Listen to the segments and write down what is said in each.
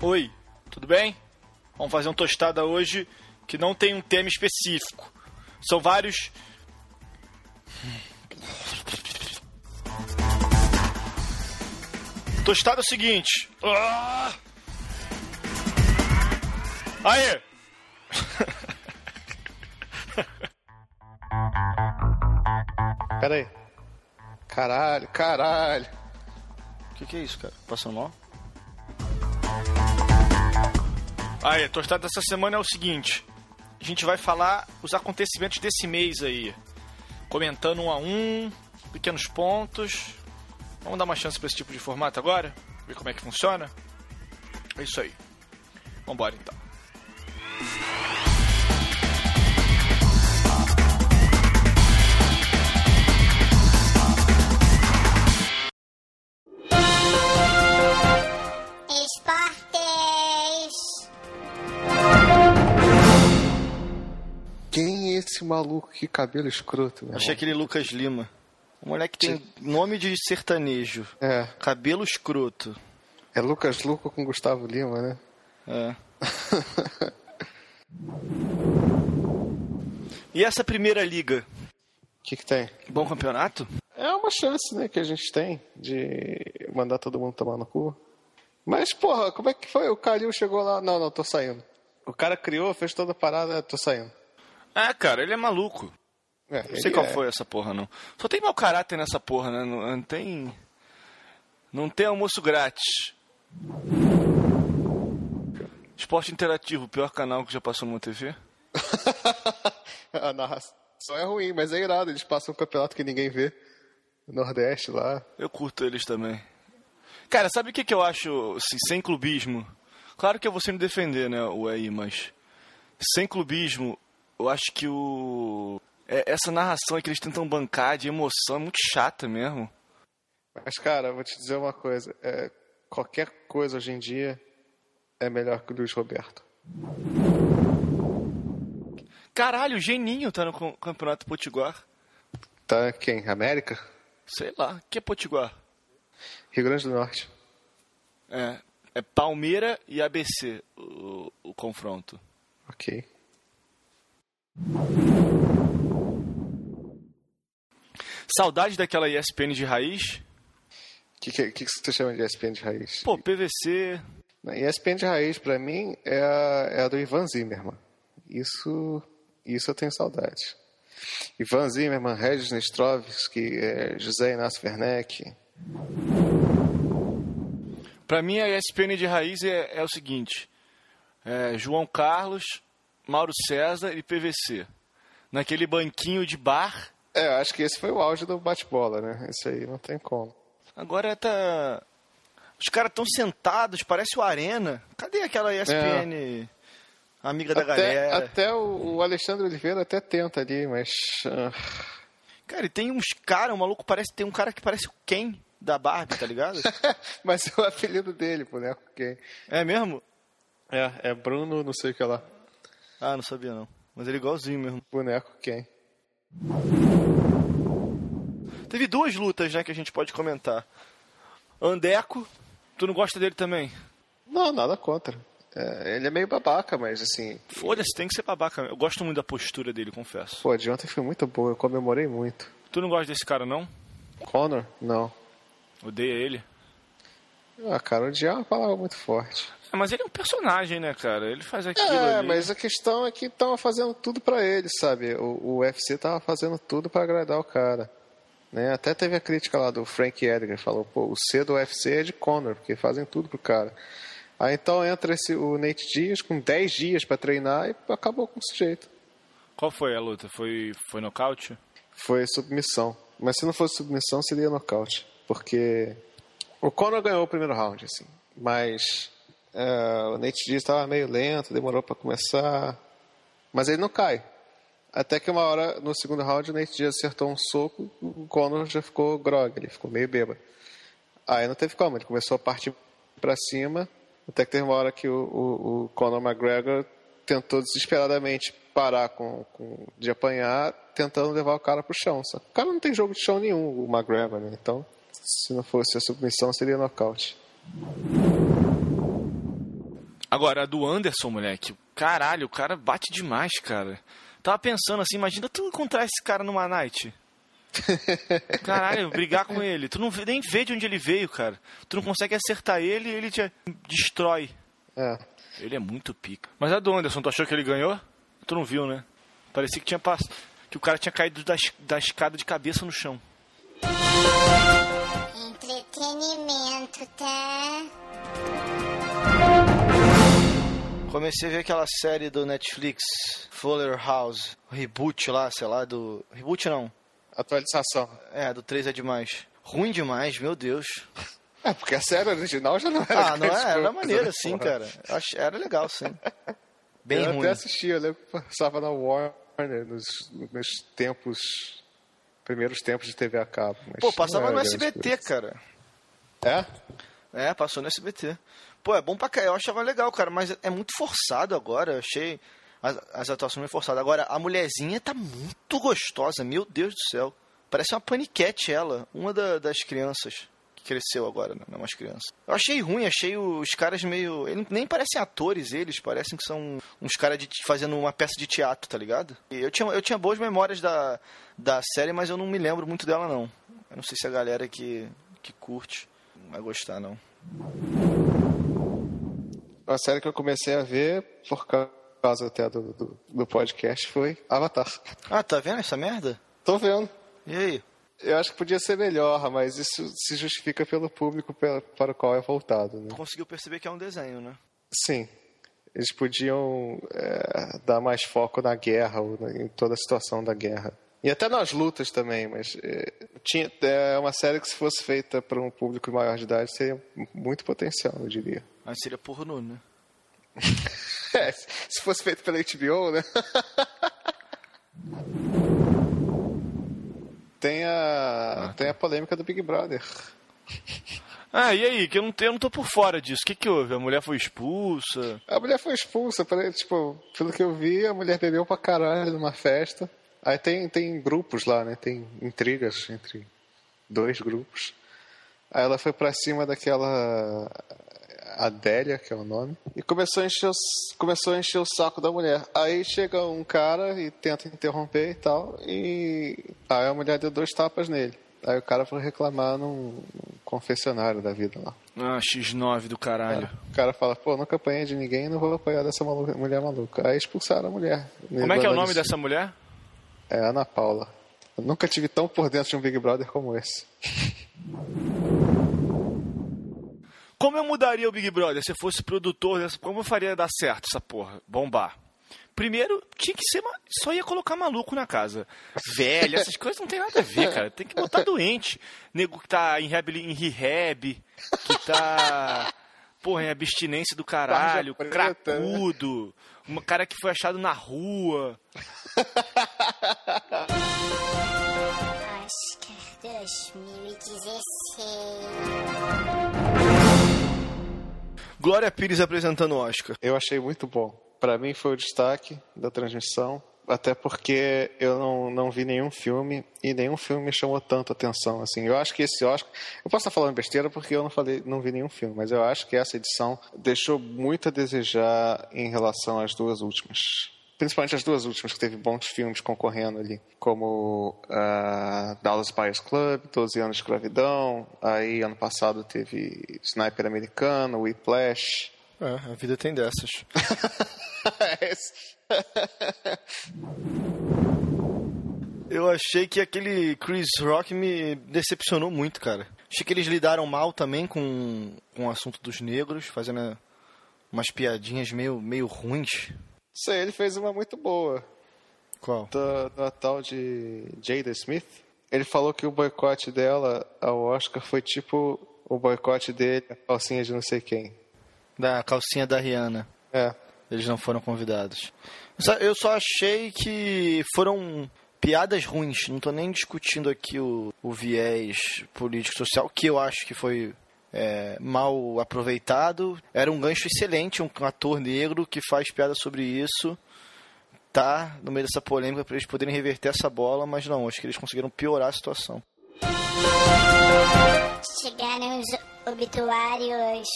Oi, tudo bem? Vamos fazer um tostada hoje que não tem um tema específico. São vários. Tostada é o seguinte. Ah! Aí! Pera aí. Caralho, caralho. O que, que é isso, cara? Passou mal? Aí, a tostada dessa semana é o seguinte: a gente vai falar os acontecimentos desse mês aí, comentando um a um, pequenos pontos. Vamos dar uma chance para esse tipo de formato agora? Ver como é que funciona? É isso aí. Vambora então. Esse maluco? Que cabelo escroto, meu Achei irmão. aquele Lucas Lima. O moleque tem nome de sertanejo. É, Cabelo escroto. é Lucas Luco com Gustavo Lima, né? É. e essa primeira liga? O que que tem? Bom campeonato? É uma chance, né, que a gente tem de mandar todo mundo tomar no cu. Mas, porra, como é que foi? O Calil chegou lá. Não, não, tô saindo. O cara criou, fez toda a parada, tô saindo. É, cara, ele é maluco. É, Não sei qual é. foi essa porra, não. Só tem mau caráter nessa porra, né? Não, não tem. Não tem almoço grátis. Esporte Interativo, o pior canal que já passou numa TV. a narração é ruim, mas é irado. Eles passam um campeonato que ninguém vê. Nordeste lá. Eu curto eles também. Cara, sabe o que, que eu acho, assim, sem clubismo? Claro que eu vou sempre defender, né, o EI, mas sem clubismo, eu acho que o... é- essa narração que eles tentam bancar de emoção é muito chata mesmo. Mas, cara, eu vou te dizer uma coisa. É, qualquer coisa hoje em dia é melhor que o Luiz Roberto. Caralho, o Geninho tá no Campeonato Potiguar. Tá quem? América? Sei lá, o que é Potiguar? Rio Grande do Norte. É, é Palmeira e ABC o, o confronto. Ok. Saudade daquela ESPN de raiz? O que, que, que tu chama de ESPN de raiz? Pô, PVC. ESPN de raiz, pra mim, é a, é a do Ivan Zimmerman. Isso, isso eu tenho saudade. Ivan Zimmerman, Regis Nestrovski, é, José Inácio Werneck. Pra mim, a ESPN de raiz é, é o seguinte: é João Carlos, Mauro César e PVC. Naquele banquinho de bar. É, eu acho que esse foi o auge do bate-bola, né? Isso aí não tem como. Agora tá. Os caras estão sentados, parece o Arena. Cadê aquela ESPN amiga da Até, galera? até o, o Alexandre Oliveira até tenta ali, mas. ah, Cara, e tem uns caras, um maluco parece. Tem um cara que parece o Ken da Barbie, tá ligado? mas é o apelido dele, boneco quem? é mesmo? É, é Bruno, não sei o que lá. Ah, não sabia não. Mas ele é igualzinho mesmo. Boneco quem? Teve duas lutas, né, que a gente pode comentar. Andeco, tu não gosta dele também? Não, nada contra. É, ele é meio babaca, mas assim. Foda-se, tem que ser babaca. Eu gosto muito da postura dele, confesso. Pô, de ontem foi muito boa, eu comemorei muito. Tu não gosta desse cara, não? Conor? Não. Odeia ele? Ah, cara, odiar é uma palavra muito forte. É, mas ele é um personagem, né, cara? Ele faz aquilo É, ali. mas a questão é que estavam fazendo tudo pra ele, sabe? O, o UFC tava fazendo tudo pra agradar o cara. Né? Até teve a crítica lá do Frank Edgar, falou, pô, o C do UFC é de Conor, porque fazem tudo pro cara. Aí então entra esse, o Nate Diaz com 10 dias pra treinar e acabou com o sujeito. Qual foi a luta? Foi, foi nocaute? Foi submissão. Mas se não fosse submissão, seria nocaute. Porque o Conor ganhou o primeiro round, assim. Mas é, o Nate Diaz estava meio lento, demorou para começar. Mas ele não cai. Até que uma hora, no segundo round, o Nate Diaz acertou um soco, o Conor já ficou grog, ele ficou meio bêbado. Aí não teve como, ele começou a partir para cima, até que teve uma hora que o, o, o Conor McGregor tentou desesperadamente parar com, com, de apanhar, tentando levar o cara pro chão. Só o cara não tem jogo de chão nenhum, o McGregor, né? Então, se não fosse a submissão, seria nocaute. Agora, a do Anderson, moleque, caralho, o cara bate demais, cara. Tava pensando assim, imagina tu encontrar esse cara numa night. Caralho, brigar com ele. Tu não nem vê de onde ele veio, cara. Tu não consegue acertar ele e ele te destrói. É. Ele é muito pica. Mas a do Anderson, tu achou que ele ganhou? Tu não viu, né? Parecia que tinha pass... que o cara tinha caído da, da escada de cabeça no chão. Comecei a ver aquela série do Netflix, Fuller House, reboot lá, sei lá, do. Reboot não. Atualização. É, do 3 é demais. Ruim demais, meu Deus. É, porque a série original já não era. Ah, não é? Era maneira, sim, cara. Era legal, sim. Bem eu ruim. até assistia, eu lembro que passava na Warner nos, nos tempos. Primeiros tempos de TV a cabo. mas Pô, passava não no SBT, cara. É? É, passou no SBT. Pô, é bom pra cá. Eu achava legal, cara, mas é muito forçado agora. Eu achei as, as atuações meio forçadas. Agora, a mulherzinha tá muito gostosa, meu Deus do céu. Parece uma paniquete ela, uma da- das crianças que cresceu agora, né? não é mais criança. Eu achei ruim, achei os caras meio. Eles nem parecem atores, eles parecem que são uns caras de, fazendo uma peça de teatro, tá ligado? E eu tinha, eu tinha boas memórias da, da série, mas eu não me lembro muito dela, não. Eu não sei se a galera que, que curte vai gostar, não. Uma série que eu comecei a ver por causa até do, do, do podcast foi Avatar. Ah, tá vendo essa merda? Tô vendo. E aí? Eu acho que podia ser melhor, mas isso se justifica pelo público para o qual é voltado. Né? Conseguiu perceber que é um desenho, né? Sim. Eles podiam é, dar mais foco na guerra, ou na- em toda a situação da guerra. E até nas lutas também, mas é, tinha, é uma série que se fosse feita para um público maior de idade seria muito potencial, eu diria. Mas seria pornô, né? É, se fosse feito pela HBO, né? tem, a, tem a polêmica do Big Brother. Ah, e aí? Que eu não, eu não tô por fora disso. O que, que houve? A mulher foi expulsa? A mulher foi expulsa, pelo- tipo, pelo que eu vi, a mulher bebeu pra caralho numa festa. Aí tem, tem grupos lá, né? Tem intrigas entre dois grupos. Aí ela foi pra cima daquela Adélia, que é o nome, e começou a encher o, começou a encher o saco da mulher. Aí chega um cara e tenta interromper e tal, e aí a mulher deu dois tapas nele. Aí o cara foi reclamar num, confessionário da vida lá. Ah, X9 do caralho. O cara fala, pô, nunca apanhei de ninguém, não vou apanhar dessa maluca- mulher maluca. Aí expulsaram a mulher. Como é que é o nome dessa mulher? É Ana Paula. Eu nunca tive tão por dentro de um Big Brother como esse. Como eu mudaria o Big Brother se eu fosse produtor dessa... Como eu faria dar certo essa porra? Bombar. Primeiro, tinha que ser... Só ia colocar maluco na casa. Velho, essas coisas não tem nada a ver, cara. Tem que botar doente. Nego que tá em, rehabil- em rehab, que tá... Porra, em abstinência do caralho, Tarja preta, né? cracudo, um cara que foi achado na rua. Oscar 2016. Glória Pires apresentando o Oscar. Eu achei muito bom. Pra mim foi o destaque da transmissão, até porque eu não, não vi nenhum filme e nenhum filme me chamou tanta atenção assim. Eu acho que esse Oscar, eu posso estar falando besteira porque eu não falei, não vi nenhum filme, mas eu acho que essa edição deixou muito a desejar em relação às duas últimas. Principalmente as duas últimas, que teve bons filmes concorrendo ali, como ah, Dallas Buyers Club, 12 anos de escravidão, aí ano passado teve Sniper Americano, Whiplash, É, a vida tem dessas. Eu achei que aquele Chris Rock me decepcionou muito, cara. Achei que eles lidaram mal também com, com o assunto dos negros, fazendo umas piadinhas meio, meio ruins. Isso aí, ele fez uma muito boa. Qual? Da, da tal de Jada Smith. Ele falou que o boicote dela ao Oscar foi tipo o boicote dele, a calcinha de não sei quem. Da calcinha da Rihanna. É. Eles não foram convidados. Eu só achei que foram piadas ruins. Não tô nem discutindo aqui o, o viés político-social, que eu acho que foi é, mal aproveitado. Era um gancho excelente, um ator negro que faz piada sobre isso. evitar, no meio dessa polêmica, para eles poderem reverter essa bola, mas não, acho que eles conseguiram piorar a situação. Chegaram os obituários.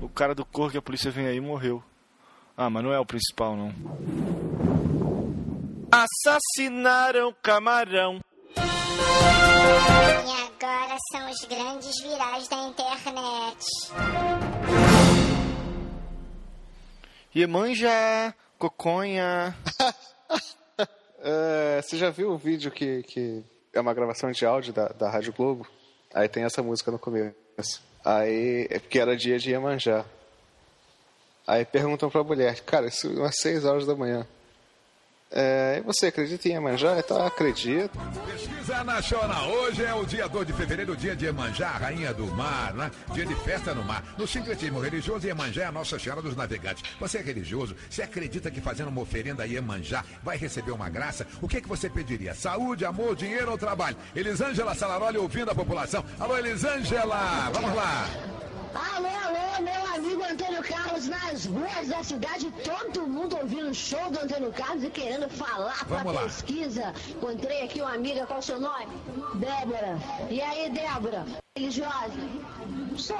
O cara do cor que a polícia vem aí morreu. Ah, mas não é o principal, não. Assassinaram camarão. E agora são os grandes virais da internet. Iemanjá, coconha. É, você já viu o vídeo que, que é uma gravação de áudio da, da Rádio Globo? Aí tem essa música no começo. Aí, é porque era dia de Iemanjá. Aí perguntam pra mulher, cara, isso é umas 6 horas da manhã. É, e você acredita em Iemanjá? Então, acredito. Pesquisa Nacional. Hoje é o dia 2 de fevereiro, dia de Iemanjá, rainha do mar, né? Dia de festa no mar. No sincretismo religioso, Iemanjá é a Nossa Senhora dos Navegantes. Você é religioso? Você acredita que fazendo uma oferenda a Iemanjá vai receber uma graça? O que, é que você pediria? Saúde, amor, dinheiro ou trabalho? Elisângela Salaroli ouvindo a população. Alô, Elisângela! Vamos lá! Alô, alô, meu amigo Antônio Carlos, nas ruas da cidade, todo mundo ouvindo o show do Antônio Carlos e querendo falar pra Vamos lá. pesquisa. Encontrei aqui uma amiga, qual o seu nome? Débora. E aí, Débora? Religiosa? Sou.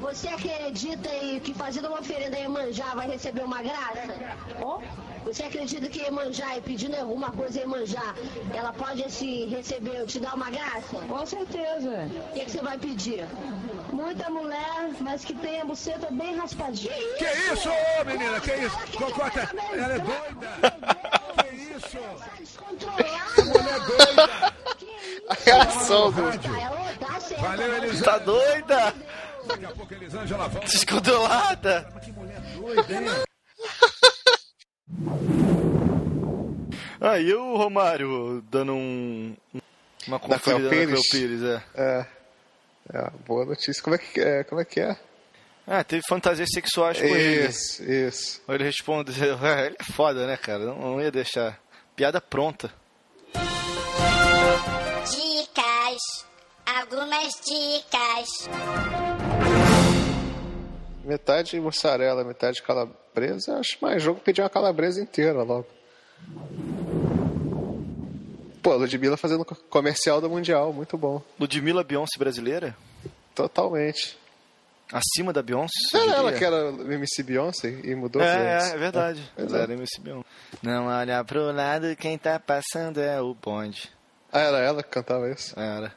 Você acredita em que fazendo uma oferenda a Iemanjá vai receber uma graça? Ó. Você acredita que Iemanjá e pedindo alguma coisa a Iemanjá, ela pode se receber, te dar uma graça? Com certeza. O que, que você vai pedir? Muita mulher, mas que tenha a buceta bem raspadinha. Que isso, ô, menina? Que isso? Cocota, ela é doida! Que isso? Descontrolada. Mulher doida! A reação do. Ela tá. Valeu, Tá Elisângela. doida? Daqui a pouco, Elisângela volta. Que mulher doida, hein? Ah, e o Romário dando um. Uma conferida na Pires? Cléo Pires, é. É, é, boa notícia. Como é que é? Como é, que é? Ah, teve fantasias sexuais com ele. Isso, isso. Aí Ele responde, "É, ele é foda, né, cara? Não, não ia deixar. Piada pronta. Algumas dicas. Metade mussarela, metade calabresa. Acho mais jogo pedir uma calabresa inteira logo. Pô, Ludmilla fazendo co- comercial do Mundial, muito bom. Ludmilla Beyoncé brasileira? Totalmente. Acima da Beyoncé? Era ela que era MC Beyoncé e mudou É, é, é verdade. Pois Ela é. era MC Beyoncé. Não olha pro lado, quem tá passando é o bonde. Ah, era ela que cantava isso? Era.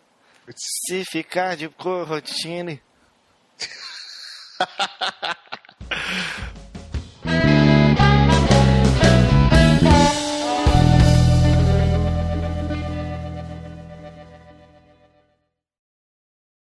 Se ficar de corrotine.